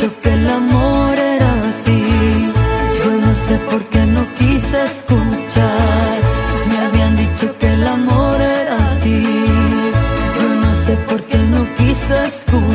yo que el amor era así. Yo no sé por qué no quise escuchar. Me habían dicho que el amor era así. Yo no sé por qué no quise escuchar.